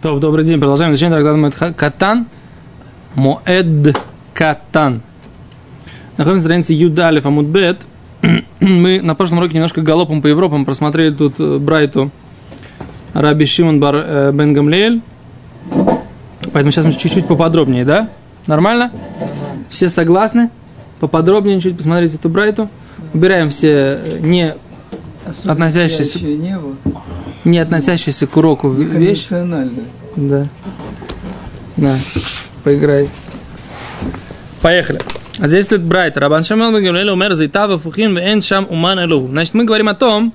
То, добрый день, продолжаем изучение трактата Моэд Катан. Моэд Катан. Находимся на странице Юдалев Амудбет. Мы на прошлом уроке немножко галопом по Европам просмотрели тут э, Брайту Раби Шимон Бар э, Бен. Поэтому сейчас мы чуть-чуть поподробнее, да? Нормально? Все согласны? Поподробнее чуть посмотрите эту Брайту. Убираем все э, не относящиеся, не, вот. не относящиеся к уроку вещи. Да. Да. Поиграй. Поехали. А здесь тут Брайт. Рабан Шамал Гамлель умер зайтава фухин вен шам уман элу. Значит, мы говорим о том,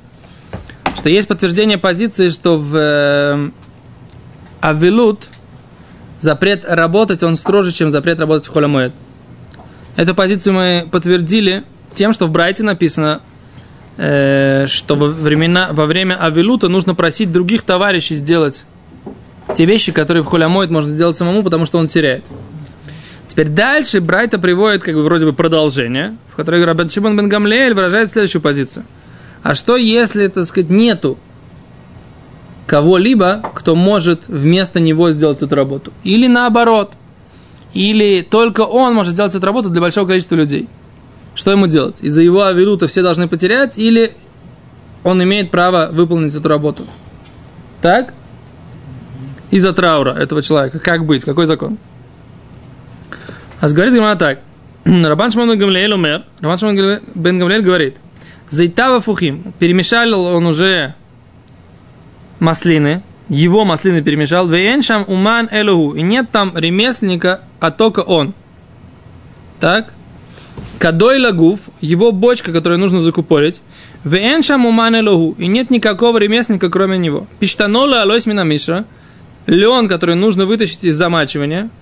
что есть подтверждение позиции, что в э, Авилут запрет работать, он строже, чем запрет работать в Холямоэд. Эту позицию мы подтвердили тем, что в Брайте написано, э, что во, времена, во время Авилута нужно просить других товарищей сделать те вещи, которые в Холямоэд можно сделать самому, потому что он теряет. Теперь дальше Брайта приводит как бы вроде бы продолжение, в котором Рабан Шимон бен Гамлеэль выражает следующую позицию. А что если, так сказать, нету кого-либо, кто может вместо него сделать эту работу? Или наоборот. Или только он может сделать эту работу для большого количества людей. Что ему делать? Из-за его авилута все должны потерять, или он имеет право выполнить эту работу? Так? Из-за траура этого человека. Как быть? Какой закон? А говорит Гимара так. Рабан Шмон бен Гамлеэль умер. Рабан Шмон бен Гамлеэль говорит. Зайтава фухим. Перемешал он уже маслины. Его маслины перемешал. Вейеншам уман элуху. И нет там ремесленника, а только он. Так? Кадой лагуф, его бочка, которую нужно закупорить. Вейеншам уман элуху. И нет никакого ремесленника, кроме него. Пиштанола алойс минамиша. Лен, который нужно вытащить из замачивания –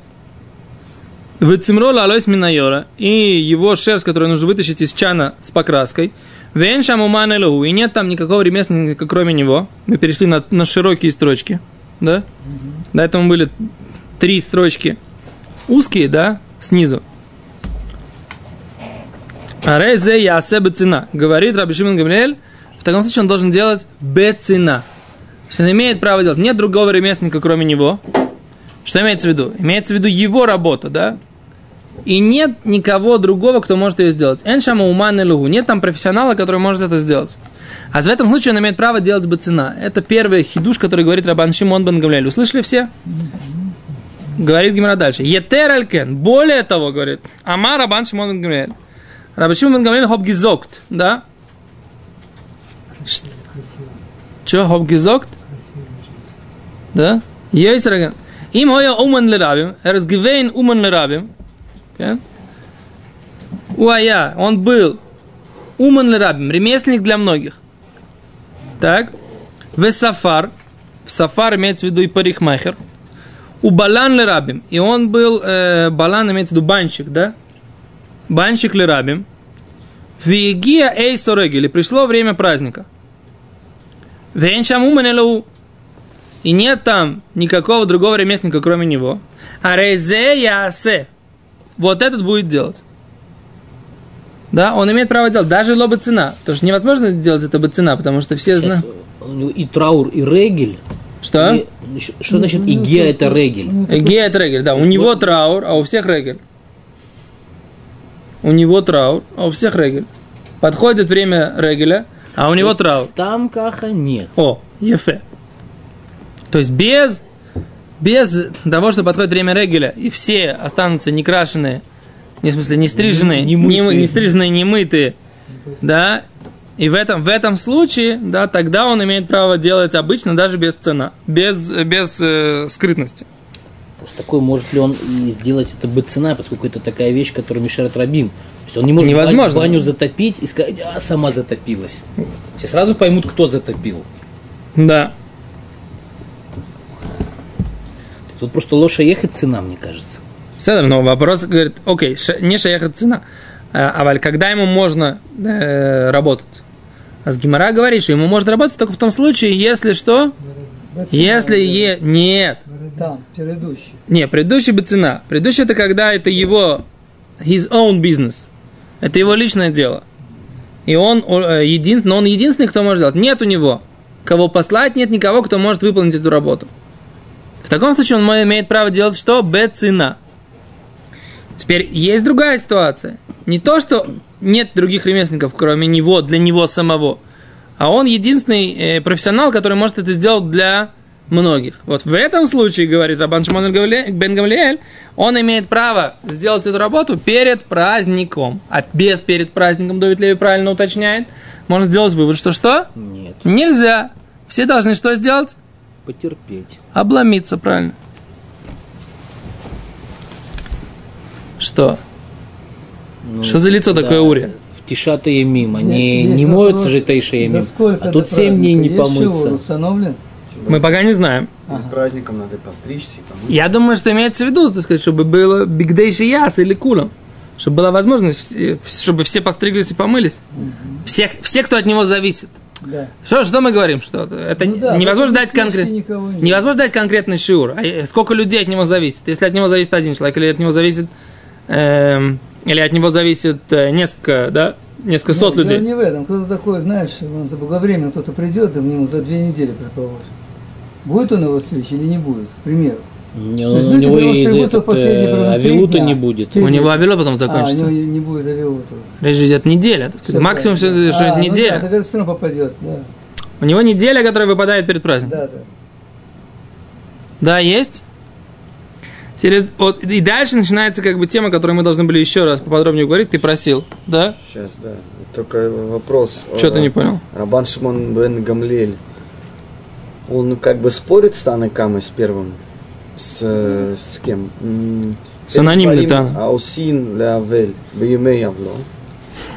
Вецимрола алойс минайора. И его шерсть, которую нужно вытащить из чана с покраской. Вен шамуман элуху. И нет там никакого ремесленника, кроме него. Мы перешли на, на широкие строчки. Да? До этого были три строчки. Узкие, да? Снизу. Арезе ясе бецина. Говорит Раби Шимон Гамлиэль, в таком случае он должен делать бецина. То он имеет право делать. Нет другого ремесленника, кроме него. Что имеется в виду? Имеется в виду его работа, да? И нет никого другого, кто может ее сделать. Эншама уман и лугу. Нет там профессионала, который может это сделать. А в этом случае он имеет право делать бацина. Это первый хидуш, который говорит Рабан Шимон бен Гамлель. Услышали все? Говорит Гимара дальше. Етер алькен. Более того, говорит. Ама Рабан Шимон бен Гамлель. Рабашим бен Гамлиэль хоп гизокт, да? Че, хоп гизокт? Да? Есть раган. Им хоя умен лерабим, er ist gewähn умен лерабим. Уая, он был умен лерабим, ремесленник для многих. Так. Весафар, сафар имеется в виду и парикмахер. У балан лерабим, и он был, э, балан имеется в виду банщик, да? Банщик лерабим. В Егия эй сорегили, пришло время праздника. Венчам уманелу, и нет там никакого другого ремесленника, кроме него. А резе ясе, вот этот будет делать. Да, он имеет право делать, даже лоба цена. Потому что невозможно сделать это бы цена, потому что все знают. У него и траур, и регель. Что? И, что значит игея это регель? Игея это регель, да. У него траур, а у всех регель. У него траур, а у всех регель. Подходит время регеля, а у него траур. Там каха нет. О, ефе. То есть без без того, что подходит время регеля, и все останутся не крашеные, не в смысле не стриженные, не, не, не, не стриженные, не мытые, да, и в этом, в этом случае, да, тогда он имеет право делать обычно даже без цена, без, без э, скрытности. Просто такой, может ли он и сделать это бы цена, поскольку это такая вещь, которая мешает рабим. То есть он не может Невозможно. баню затопить и сказать, а сама затопилась. Все сразу поймут, кто затопил. Да. Тут просто лоша ехать цена, мне кажется. Все, но вопрос говорит, окей, не шаехат цена. А когда ему можно э, работать? А с Гимара говорит, что ему можно работать только в том случае, если что? Если е... Нет. Там, предыдущий. Не, предыдущий бы цена. Предыдущий это когда это его his own business. Это его личное дело. И он э, единственный, он единственный, кто может сделать. Нет у него кого послать, нет никого, кто может выполнить эту работу таком случае он имеет право делать что? Б-цена. Теперь есть другая ситуация. Не то, что нет других ремесленников, кроме него, для него самого, а он единственный э, профессионал, который может это сделать для многих. Вот в этом случае, говорит Рабан Шимон бен Гамлиэль, он имеет право сделать эту работу перед праздником. А без перед праздником, Давид Леви правильно уточняет, можно сделать вывод, что что? Нет. Нельзя. Все должны что сделать? Потерпеть. Обломиться, правильно. Что? Ну, Что за лицо да, такое Урия? В Тишата и мим. Они Есть не моются же Тейша и за мим. сколько А тут до 7 дней не помыться. установлен? Мы пока не знаем. Перед праздником надо постричься и помыть. Я думаю, что имеется в виду, так сказать, чтобы было бигдейши яс или кулом. Чтобы была возможность, чтобы все постриглись и помылись. Всех, все, кто от него зависит. Да. Что, что мы говорим? Что это Ну да, невозможно дать конкрет... нет. невозможно дать конкретный шиур. А сколько людей от него зависит? Если от него зависит один человек, или от него зависит, эм, или от него зависит э, несколько, да, несколько сот Дело людей. не в этом. Кто-то такой, знаешь, он заблаговременно кто-то придет, и к нему за две недели предположим. Будет он его стричь или не будет, к примеру. Не, То есть у люди него и стригутся примерно, дня. не будет. У него авило потом А, у закончится. него не будет авиота. Речь идет неделя. так сказать. Максимум, что, что это а, неделя. Ну, да, тогда все равно попадет, да. У него неделя, которая выпадает перед праздником. Да, да. Да, есть. Через, вот, и дальше начинается как бы тема, которую мы должны были еще раз поподробнее говорить. Ты просил, да? Сейчас, да. Только вопрос. Что ты Э, не понял? Рабан Шимон бен Гамлель, он как бы спорит с Таной Камой с первым? С, с кем? С Эль Таной. Аусин леавель, беймей авло.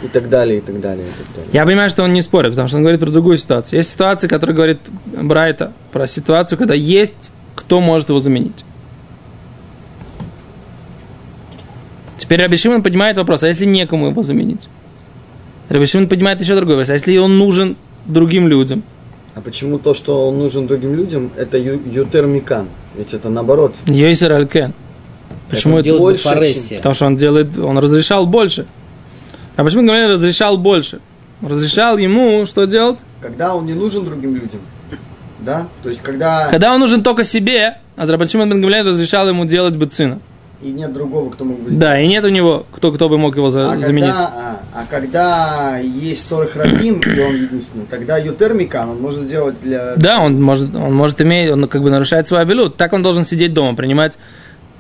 И так далее, и так далее, и так далее. Я понимаю, что он не спорит, потому что он говорит про другую ситуацию. Есть ситуация, которая говорит Брайта, про ситуацию, когда есть кто может его заменить. Теперь Рабишимон поднимает вопрос, а если некому его заменить? Рабишимон поднимает еще другой вопрос, а если он нужен другим людям? А почему то, что он нужен другим людям, это ю- ютер микан? Ведь это наоборот. Йойсер Алькен. Почему это? делает больше, Бафаресия. Потому что он делает, он разрешал больше. А почему говорит, разрешал больше? Разрешал ему что делать? Когда он не нужен другим людям. Да? То есть, когда Когда он нужен только себе, а Рабачимон Бен разрешал ему делать быцина. И нет другого, кто мог бы сделать. Да, и нет у него, кто, кто бы мог его за- А заменить. когда, а, а когда есть 40 рабим, и он единственный, тогда ютер микан он может сделать для... Да, он может, он может иметь, он как бы нарушает свой абилют. Так он должен сидеть дома, принимать,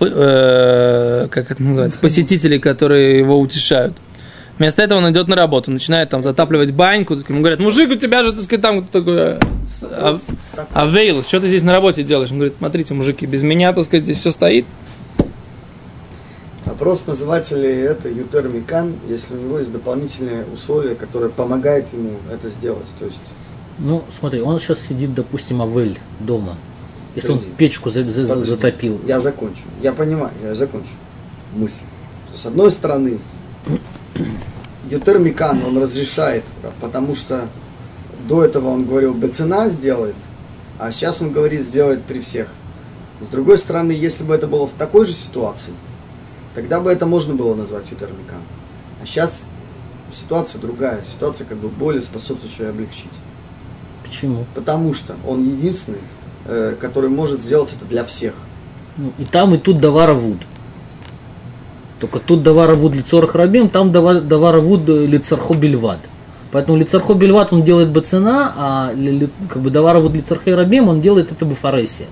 э, как это называется, посетителей, которые его утешают. Вместо этого он идет на работу, начинает там затапливать баньку, ему говорят, мужик, у тебя же, так сказать, там такой э, с- а- что ты здесь на работе делаешь? Он говорит, смотрите, мужики, без меня, так сказать, здесь все стоит. Вопрос, называется ли это ютер микан, если у него есть дополнительные условия, которые помогают ему это сделать. То есть, Ну, смотри, он сейчас сидит, допустим, Авель дома. Если Подожди. он печку за- за- Подожди. затопил. я закончу. Я понимаю, я закончу мысль. Что, с одной стороны, ютер микан он разрешает, потому что до этого он говорил, бецена сделает, а сейчас он говорит, сделает при всех. С другой стороны, если бы это было в такой же ситуации, тогда бы это можно было назвать ютермикан. А сейчас ситуация другая, ситуация как бы более способствующая облегчить. Почему? Потому что он единственный, э, который может сделать это для всех. Ну, И там, и тут Давара Вуд. Только тут Давара Вуд лицорах рабим, там Дава- Давара Вуд лицархо бельвад. Поэтому лицархо бельвад он делает бацена, а ли- ли- как бы Давара Вуд лицархо рабим он делает это бафаресия.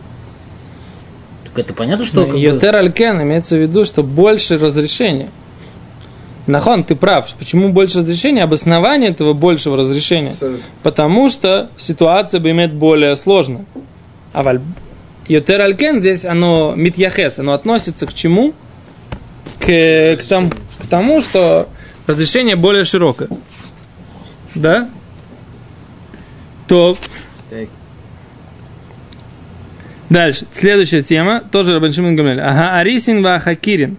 Так это понятно, что... бы- Йотер Алькен имеется в виду, что больше разрешения. Нахон, ты прав. Почему больше разрешения? Обоснование этого большего разрешения. Потому что ситуация бы имеет более сложно. А валь... Йотер Алькен здесь оно митьяхес, оно относится к чему? К, к, там- к тому, что разрешение более широкое. Да? То. Дальше. Следующая тема, тоже Рабан Шимон Гамлель. Ага, Арисин ва Хакирин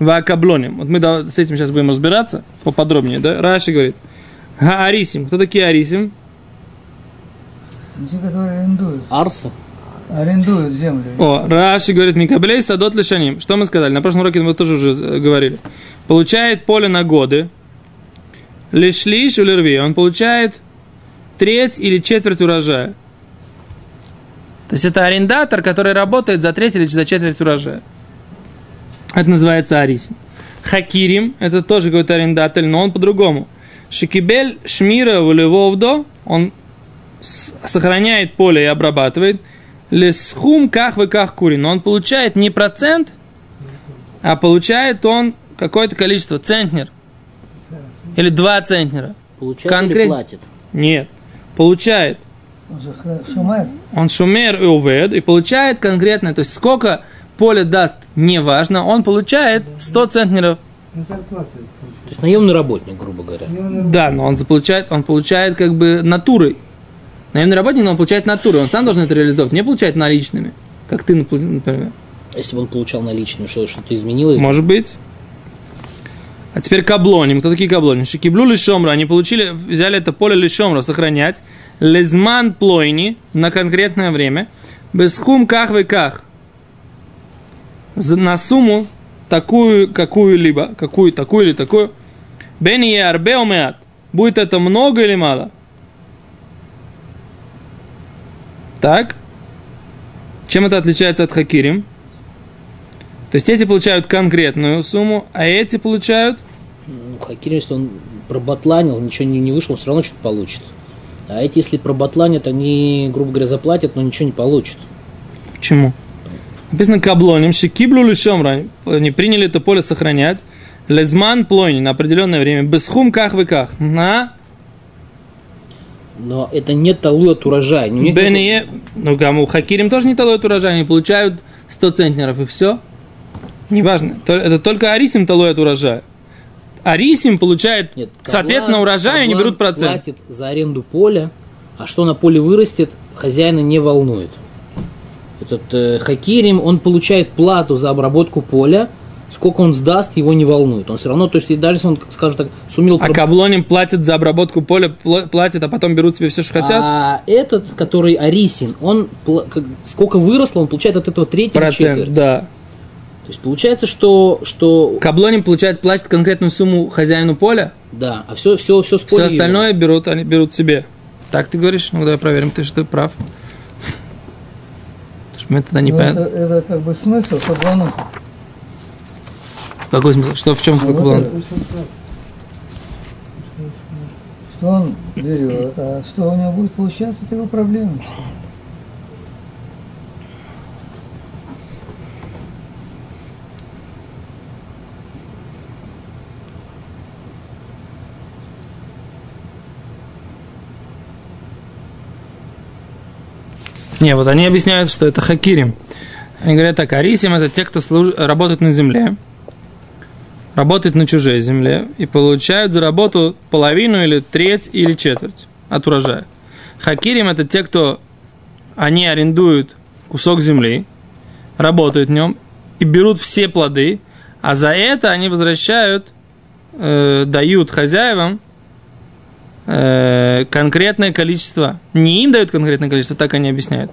ва Каблоним. Вот мы да- с этим сейчас будем разбираться поподробнее, да? Раши говорит. Га Арисим. Кто такие Арисим? Те, которые арендуют. Арса. Арендуют землю. О, Раши говорит, Микаблей Садот Лешаним. Что мы сказали? На прошлом уроке мы тоже уже э, говорили. Получает поле на годы. Лешлиш улерви. Он получает треть или четверть урожая. То есть это арендатор, который работает за треть или за четверть урожая. Это называется арисим. Хакирим, это тоже какой-то арендатель, но он по-другому. Шикибель шмира вулевовдо, он сохраняет поле и обрабатывает. Лесхум ках вы ках кури, но он получает не процент, а получает он какое-то количество, центнер. Или два центнера. Получает Конкрет- или платит? Нет. Получает. Он шумер. Он шумер и увед, и получает конкретно, то есть сколько поле даст, неважно, он получает 100 центнеров. На зарплату. То есть наемный работник, грубо говоря. Да, но он получает, он получает как бы натурой. Наемный работник, но он получает натурой, он сам должен это реализовать, не получает наличными, как ты, например. Если бы он получал наличными, что что-то изменилось. Может быть. А теперь каблоним. Кто такие каблоним? Шикиблю лишомра. Они получили, взяли это поле лишомра сохранять. Лезман плойни на конкретное время. Без хум ках ках. На сумму такую, какую-либо, какую, такую или такую. Бен и арбе омеат. Будет это много или мало? Так. Чем это отличается от хакирим? То есть эти получают конкретную сумму, а эти получают Ну, Хакир, если он пробатланил, ничего не, не вышло, он все равно что-то получит. А эти, если пробатланят, они, грубо говоря, заплатят, но ничего не получат. Почему? Написано каблоним, шикиблю лишомра. Они приняли это поле сохранять. Лезман плойни на определенное время. Бесхум ках вы ках. На Но это не талу от урожая. Не у них бение. Ну, кому хакирим тоже не талует урожай. Они получают 100 центнеров и все. Неважно. То- Это только арисим талует урожай. Арисим получает, Нет, соответственно, урожай, они берут процент. платит за аренду поля, а что на поле вырастет, хозяина не волнует. Этот э, хакирим, он получает плату за обработку поля, сколько он сдаст, его не волнует. Он все равно, то есть даже если он, скажем так, сумел... А каблоним платят за обработку поля, пла- платят, а потом берут себе все, что хотят. А этот, который Арисин, он сколько выросло, он получает от этого треть или Процент, четверть. да. То есть получается, что, что Каблоним получает, платит конкретную сумму хозяину поля, да, а все, все, все с все поля остальное берут, они берут себе. Так ты говоришь? Ну, давай проверим, ты что ты прав. Мне тогда Ну, непонятно. это, это как бы смысл каблануха. Какой смысл? Что, в чем Ну, это. Что он берет, а что у него будет получаться, это его проблема. Не, вот они объясняют, что это хакирим. Они говорят так, арисим это те, кто служ- работает на земле, работает на чужой земле и получают за работу половину или треть или четверть от урожая. Хакирим это те, кто они арендуют кусок земли, работают в нем и берут все плоды, а за это они возвращают, э, дают хозяевам э, конкретное количество. Не им дают конкретное количество, так они объясняют.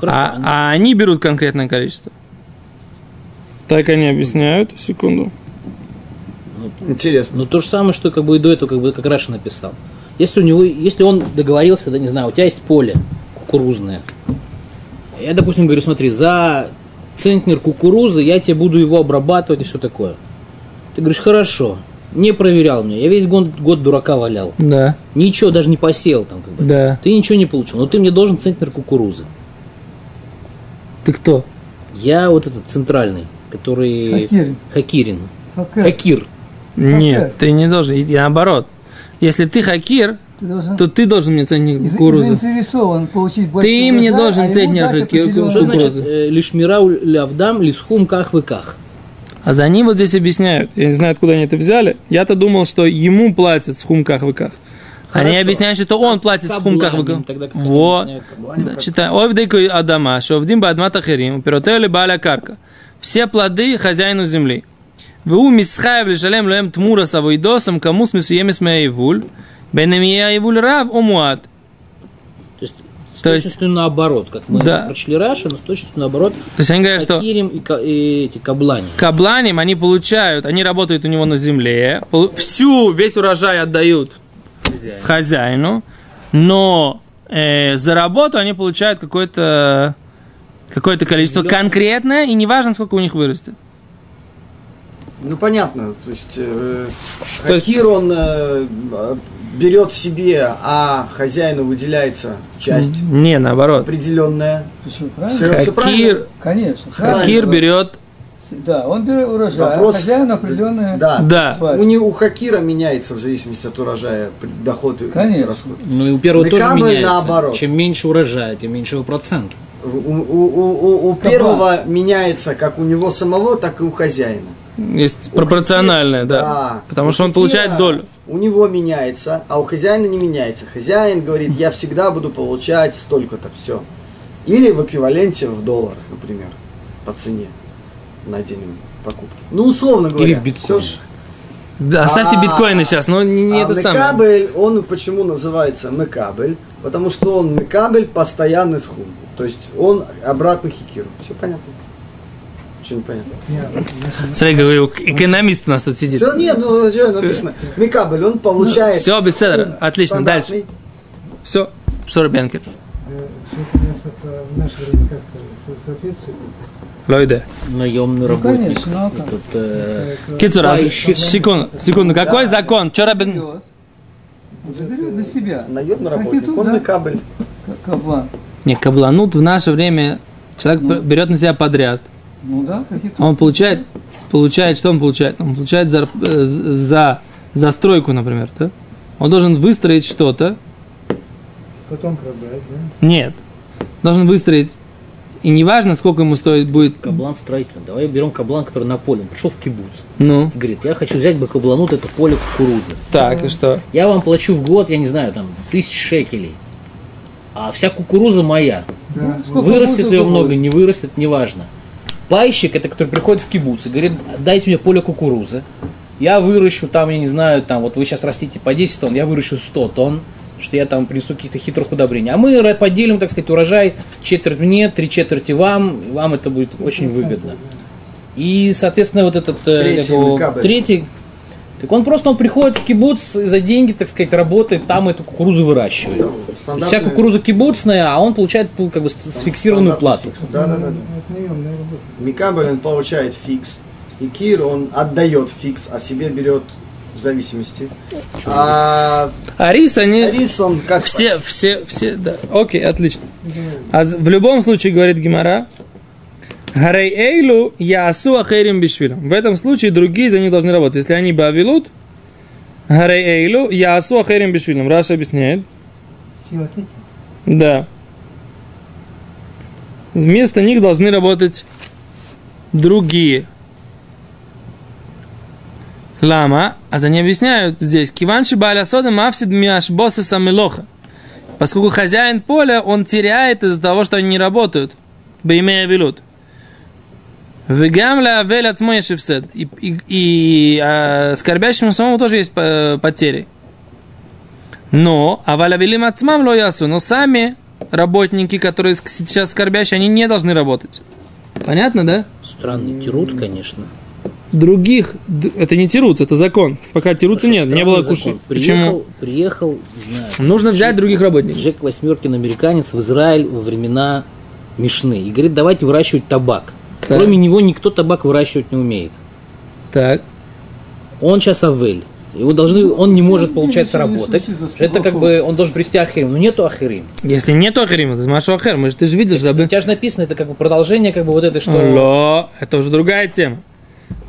Хорошо, а, а они берут конкретное количество. Так они объясняют. Секунду. Интересно. Ну, то же самое, что как бы и до этого, как бы как Раша написал. Если у него, если он договорился, да не знаю, у тебя есть поле кукурузное. Я, допустим, говорю, смотри, за центнер кукурузы я тебе буду его обрабатывать и все такое. Ты говоришь, хорошо, не проверял меня, я весь год, год дурака валял. Да, Ничего, даже не посеял там, как бы. да. Ты ничего не получил, но ты мне должен центнер кукурузы. Ты кто? Я вот этот центральный, который... Хакирин. Хакирин. Хакер. Хакир. Нет, ты не должен. И наоборот. Если ты хакир, Ты должен то ты должен мне ценник из- кукурузы. заинтересован получить Ты мне должен а центнер определенную- Что значит Кукурузы. э, лишмира лявдам лисхум ках вы ках? А за они вот здесь объясняют. Я не знаю, откуда они это взяли. Я-то думал, что ему платят с хумках выках. Они объясняют, что он платит с хумках выках. Вот. Да, читай. Овдейку Адама, шовдим бадмат ахирим, пиротели баля карка. Все плоды хозяину земли. Ву мисхаев лишалем лоем тмура с авойдосом, кому смесуемес меаивуль, бенемияивуль рав омуат. То есть, с То есть- точностью наоборот, как мы Да. прочли Раши, но с точностью наоборот, То есть они говорят, что Хакирим и, и эти каблани. кабланим они получают, они работают у него на земле, всю, весь урожай отдают хозяину, но э, за работу они получают какое-то какое-то количество конкретное, и неважно, сколько у них вырастет. Ну понятно, то есть, э, То есть- Хакир он э, берет себе, а хозяину выделяется часть Не, наоборот. определенная. Почему? Правильно? Всё- всё правильно? Хакир, Конечно. Правильно. Хакир берет, С- Да, он берет урожай, Вопрос- а хозяин определенное Да. да. У, не, у Хакира меняется в зависимости от урожая доход и Конечно. расход. Ну и у первого тоже Мекабель меняется. наоборот. Чем меньше урожая, тем меньше его процент. У, у- у- у- у первого меняется как у него самого, так и у хозяина. Есть пропорциональное, да. Потому У что он получает долю. У него меняется, а у хозяина не меняется. Хозяин говорит, я всегда буду получать столько-то, все. Или в эквиваленте в долларах, например, по цене на день покупки. Ну, условно говоря. Или в биткоинах. всё ж- Да, оставьте А, биткоины сейчас, но не, не а это самое. Мекабель, он почему называется Мекабель? Потому что он Мекабель постоянный схум. То есть он обратно хикиру. Все понятно? Что непонятно? Смотри, говорю, экономист у нас тут сидит. Все, нет, ну что написано? Мекабель, он получает... Всё, беседа. Отлично, стандартный- дальше. Все, что Рубенкер? Все со- соответствует? Лойде. Наемный Ну, работник. конечно, ну, а? Тут, э, Пайщик. секунду, секунду, какой закон? Что Рабин... берет. Для себя. Наемный работник, тут, он да. Мекабель. К- Каблан. Не, кабланут в наше время человек б- берет на себя подряд. Ну да, так и тут. Он получает, получает, что он получает? Он получает за, э, за застройку, например, да? Он должен выстроить что-то. Потом продать, да? Нет. Должен выстроить. И неважно, сколько ему стоит будет. Каблан строительный. Давай берем каблан, который на поле. Он пришел в кибуц. Ну, И говорит, я хочу взять бы кабланут это поле кукурузы. так, и что? Я вам плачу в год, я не знаю, там, тысяч шекелей. А вся кукуруза моя. Да. Вырастет ее много, будет. не вырастет, неважно. Пайщик, это который приходит в кибуц и говорит, дайте мне поле кукурузы. Я выращу там, я не знаю, там, вот вы сейчас растите по 10 тонн, я выращу 100 тонн, что я там принесу каких-то хитрых удобрений. А мы поделим, так сказать, урожай четверть мне, три четверти вам, и вам это будет очень выгодно. И, соответственно, вот этот э, Третий его, третий, так он просто он приходит в кибуц и за деньги, так сказать, работает, там эту кукурузу выращивает. Вся Стандартный- кукуруза кибуцная, а он получает как бы с- с фиксированную стандартный плату. фикс. Да, да, да. Он получает фикс, и Кир он отдает фикс, а себе берет в зависимости. А Арис, они... Рис он как Все, все, все, да. Окей, отлично. А в любом случае, говорит Гимара, Гарей Эйлу Ясу Ахерим Бишвилем. В этом случае другие за них должны работать. Если они бавилут, Гарей Эйлу Ясу Ахерим Бишвилем. Раша объясняет. Вот. Да. Вместо них должны работать другие. Лама, а за не объясняют здесь. Киванши Баля Сода Мавсид Миаш Босса Самилоха. Поскольку хозяин поля, он теряет из-за того, что они не работают. Беймея Вилут. Вегамля Авель от Шифсет. И, и, и а, скорбящему самому тоже есть э, потери. Но, аваля велим ацмам ло ясу, но сами работники, которые сейчас скорбящие, они не должны работать. Понятно, да? Странный тирут, конечно. Других, это не тирут, это закон. Пока тирутся нет, не было куши. закон. Почему? Приехал, приехал, не знаю, Нужно взять других работников. Джек Восьмеркин, американец, в Израиль во времена Мишны. И говорит, давайте выращивать табак. Так. Кроме него никто табак выращивать не умеет. Так. Он сейчас Авель. Его должны, он не может, получается, Ничего не работать. Это как бы, он должен привести Ахирим. Но нету Ахирим. Если нет Ахарима, то Машу Ахер. Мы же, ты же видишь, У рабы. тебя же написано, это как бы продолжение как бы вот этой, что... Ло, это уже другая тема.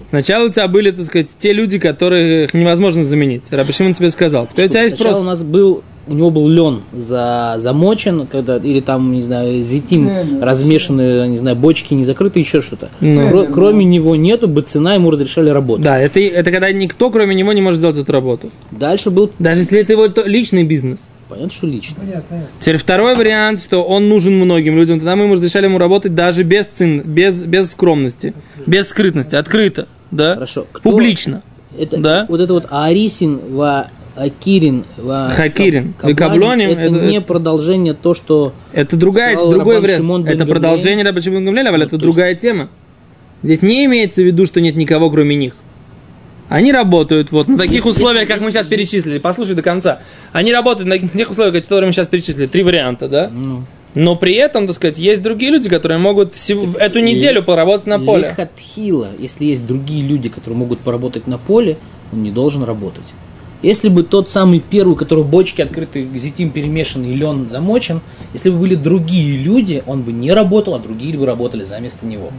Сначала у тебя были, так сказать, те люди, которых невозможно заменить. Раби Шимон тебе сказал. Теперь у тебя есть Сначала просто... у нас был, у него был лен за, замочен, когда, или там, не знаю, зетим Цельно. размешанные, не знаю, бочки не закрыты, еще что-то. Ну. Кро- кроме него нету, бы цена ему разрешали работать. Да, это, это когда никто, кроме него, не может сделать эту работу. Дальше был, Даже если это его личный бизнес. понятно, что лично. Понятно, понятно. Теперь второй вариант, что он нужен многим людям, тогда мы ему разрешали ему работать даже без цен, без, без скромности, без скрытности, открыто, да? Хорошо. Кто- Публично. Это, Да. Вот это вот Арисин в Акирин, Хакирин, Каб- в Каблоне, это, это- не продолжение то, что Это другая, другой вариант. Шимон Это Гамлиэль. продолжение Раба Шимон Гамлеля, это то другая тема. Здесь не имеется в виду, что нет никого, кроме них. Они работают вот на таких условиях, как мы сейчас перечислили. Послушай до конца. Они работают на тех условиях, которые мы сейчас перечислили. Три варианта, да? Ну. Но при этом, так сказать, есть другие люди, которые могут сев- эту неделю поработать на поле. Лихатхила, если есть другие люди, которые могут поработать на поле, он не должен работать. Если бы тот самый первый, у которого бочки открыты, зетим перемешан и лен замочен, если бы были другие люди, он бы не работал, а другие бы работали за место него.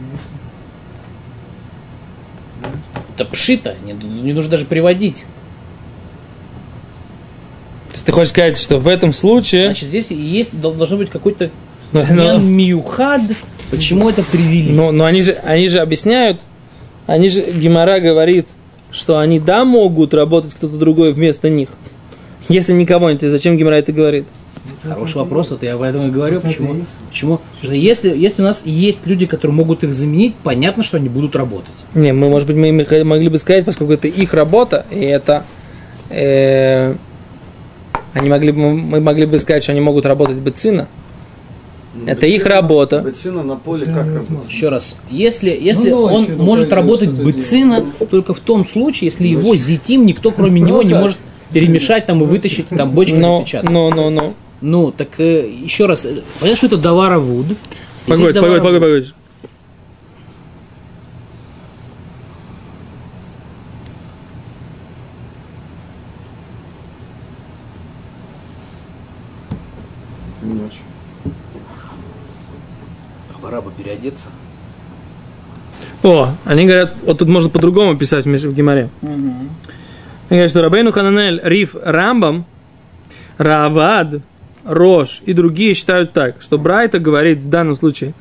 Это пшито, не, не нужно даже приводить. То есть ты хочешь сказать, что в этом случае... Значит, здесь есть, дол- должно быть какой-то ну, миюхад, почему это привели. Но, но они, же, они же объясняют, они же, Гимара говорит, что они, да, могут работать кто-то другой вместо них. Если никого нет, то зачем Гимара это говорит? Хороший вопрос, это я поэтому и говорю, Вот почему. Почему? Потому что если, если у нас есть люди, которые могут их заменить, понятно, что они будут работать. Не, мы, может быть, мы им могли бы сказать, поскольку это их работа, и это... э, они могли бы, мы могли бы сказать, что они могут работать бецина. Это их работа. Бецина на поле как работает? Еще раз, если, если Ну, ночью, он ну, может работать быцина только в том случае, если его зетим никто кроме него не Просто может перемешать там и вытащить там бочки Но, напечатать. но, но, но. Ну, так э, еще раз, э, понятно, что это Давара Вуд. Погодь, погодь, погодь, погодь. Ночью. Пора бы переодеться. О, они говорят, вот тут можно по-другому писать в Гимаре. Они говорят, что Рабейну Хананель, Риф, Рамбам, Равад, Рош и другие считают так, что Брайта говорит в данном случае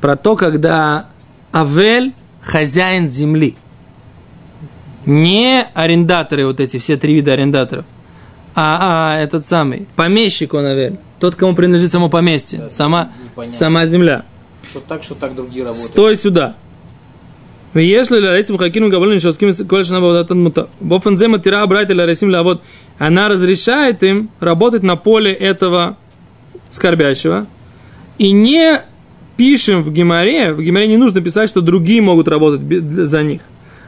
про то, когда Авель хозяин земли. Не арендаторы, вот эти все три вида арендаторов, а, а этот самый, помещик он Авель, тот, кому принадлежит само поместье, сама, непонятно. сама земля. Что так, что так другие работают. Стой сюда. Если ларисим хакину гавлин шоским коль шана бавдатан мута. Бофен зе матира брать ларисим лавод. Она разрешает им работать на поле этого скорбящего. И не пишем в Гимаре, в Гимаре не нужно писать, что другие могут работать для- за них.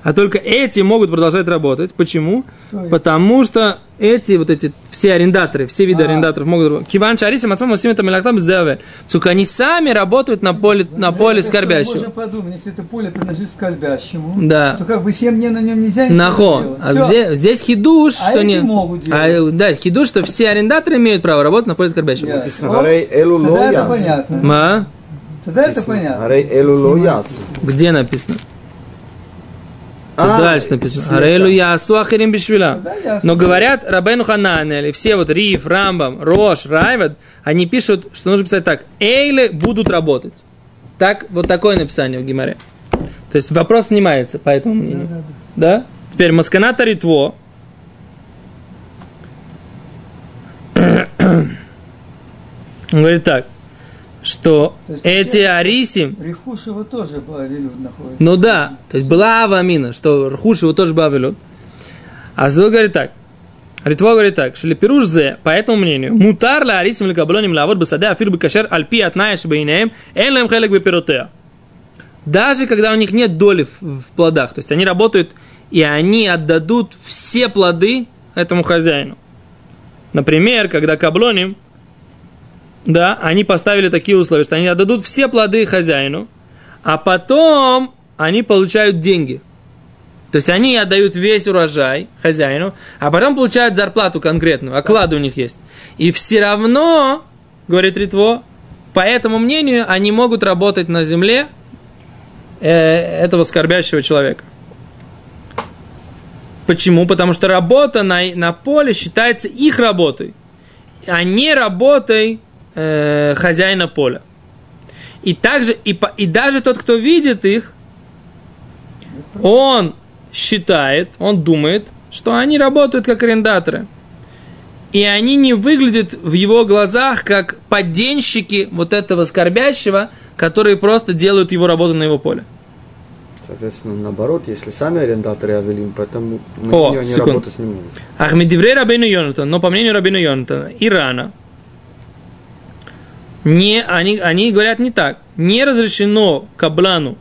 А только эти могут продолжать работать. Почему? Потому что эти, вот эти, все арендаторы, все виды А. арендаторов могут работать. Киван шарисим отцом усим это мелактам сдавель. Сука, они сами работают на поле, на поле скорбящего. Можно подумать, если это поле принадлежит скорбящему, Да. то как бы 7 дней на нем нельзя Нахо. А здесь, здесь хидуш, А что эти не... могут А, делать. да, хидуш, что все арендаторы имеют право работать на поле скорбящего. Я- Написано, О, «Гарей элу ло Тогда это ясу». понятно. Ма? Тогда это понятно. Где написано? А, Дальше написано. это. ясу ахирим бишвила. Да. Но говорят Рабену Хананель, все вот Риф, Рамбам, Рош, Райвад, они пишут, что нужно писать так. Эйле будут работать. Так, вот такое написание в Гимаре. То есть вопрос снимается по этому мнению. Да? Теперь Масканата Ритво. Он говорит так, что То есть эти Арисим, Рихуш его тоже по Авилю находится. ну да, то есть была Авамина, что Рхуш его тоже был Авилут. А Зо говорит так, Ритво говорит так, что Лепируш зе, по этому мнению, мутар ла арисим ли каблоним лавод басаде афир бы кашер альпи атная шбейнеем, эн лэм хелек бепиротеа. Даже когда у них нет доли в, в плодах, то есть они работают и они отдадут все плоды этому хозяину. Например, когда каблоним, да, они поставили такие условия, что они отдадут все плоды хозяину, а потом они получают деньги. То есть они отдают весь урожай хозяину, а потом получают зарплату конкретную, оклады у них есть. И все равно, говорит Ритво, по этому мнению, они могут работать на земле э, этого скорбящего человека. Почему? Потому что работа на, на поле считается их работой, а не работой э, хозяина поля. И также, и, и даже тот, кто видит их, он считает, он думает, что они работают как арендаторы. И они не выглядят в его глазах как подденщики вот этого скорбящего, которые просто делают его работу на его поле. Соответственно, наоборот, если сами арендаторы Авелим, поэтому мы О, не секунду. работать не могут. Ахмедиврей Рабейну Йонатан, но по мнению Рабейну Йонатана, Ирана, не, они, они говорят не так. Не разрешено каблану,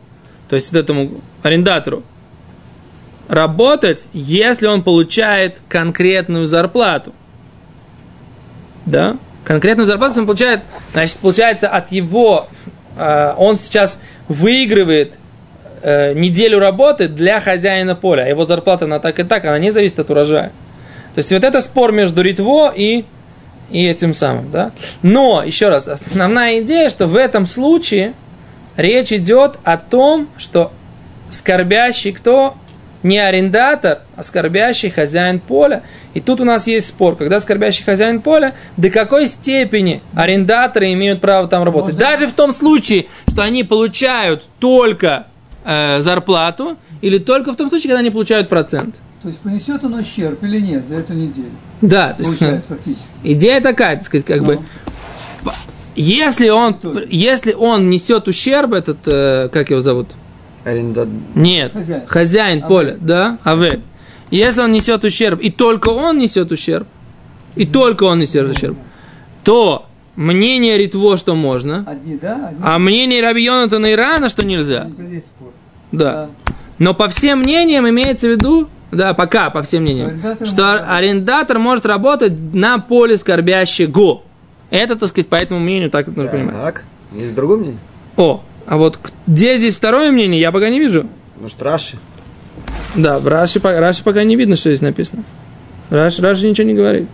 то есть этому арендатору, работать, если он получает конкретную зарплату. Да? Конкретную зарплату он получает, значит, получается от его, э, он сейчас выигрывает э, неделю работы для хозяина поля. Его зарплата она так и так, она не зависит от урожая. То есть вот это спор между Ритво и, и этим самым. Да? Но, еще раз, основная идея, что в этом случае речь идет о том, что скорбящий кто? Не арендатор, а скорбящий хозяин поля. И тут у нас есть спор, когда скорбящий хозяин поля, до какой степени арендаторы имеют право там работать. Можно- Даже в том случае, что они получают только э, зарплату, или только в том случае, когда они получают процент. То есть понесет он ущерб или нет за эту неделю? Да, то есть, Получается фактически. идея такая, так сказать, как Ну. бы, если он, если он несет ущерб, этот, э, как его зовут? Аренда... Нет, Хозяин. хозяин Авель. поля, да, Авель. Если он несет ущерб, и только он несет ущерб, и только он несет ущерб, то мнение Ритво, что можно, Одни, да? Одни. а мнение Раби Йонатана и Рана, что нельзя. Спор. Да. Но по всем мнениям имеется в виду, да, пока по всем мнениям, Арендатор что может арендатор может работать на поле скорбящего. Это, так сказать, по этому мнению так это нужно понимать. Так, есть другое мнение? О, а вот где здесь второе мнение, я пока не вижу. Может, Раши? Да, в Раши, Раши пока не видно, что здесь написано. Раши, Раши ничего не говорит.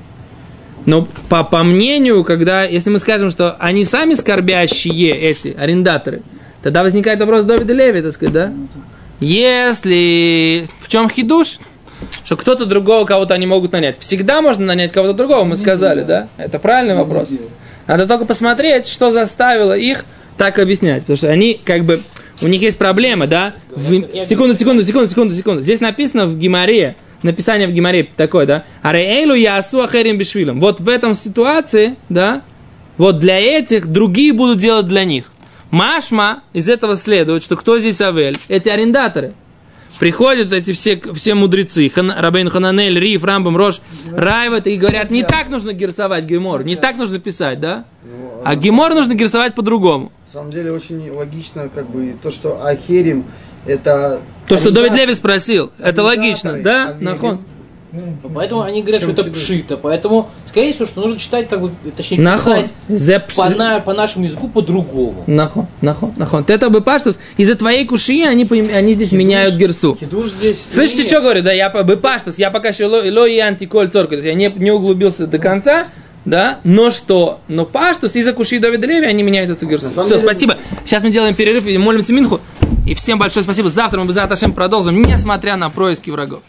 Но по, по мнению, когда, если мы скажем, что они сами скорбящие, эти арендаторы, тогда возникает вопрос Давида Леви, так сказать, да? Если в чем хидуш, что кто-то другого кого-то они могут нанять. Всегда можно нанять кого-то другого, мы сказали, да? Это правильный вопрос. Надо только посмотреть, что заставило их так объяснять. Потому что они как бы... У них есть проблема, да? В- Секунду, секунду, секунду, секунду, секунду. Здесь написано в Гимаре, написание в Гимаре такое, да? Ареэлу ясу ахерим бишвилем. Вот в этом ситуации, да? Вот для этих другие будут делать для них. Машма из этого следует, что кто здесь Авель? Эти арендаторы. Приходят эти все, все мудрецы, Хан, Рабейн Хананель, Риф, Рамбам, Рош, Райват, и говорят, не так нужно герсовать Гемор, не так нужно писать, да? А Гемор нужно герсовать по-другому. На самом деле очень логично, как бы, то, что Ахерим это... То, что Давид Леви спросил, это логично, да? а Нахон. Поэтому они говорят, что это хидуш? пшито. Поэтому, скорее всего, что нужно читать, как бы, точнее, Нахон. писать Зе по, на- по нашему языку по-другому. Нахон, нахон, нахон. Это бы паштус. Из-за твоей куши они, они здесь меняют герсу. Хидуш здесь... Слышите, нет. что говорю? Да, я бы паштус, я пока еще ло, ло и антиколь цорка, то есть я не, не углубился до конца, да, но что? Но паштус из-за куши и Давида Леви они меняют эту герсу. Все, деле- спасибо. Сейчас мы делаем перерыв и молимся Минху. И всем большое спасибо. Завтра мы, без продолжим, несмотря на происки врагов.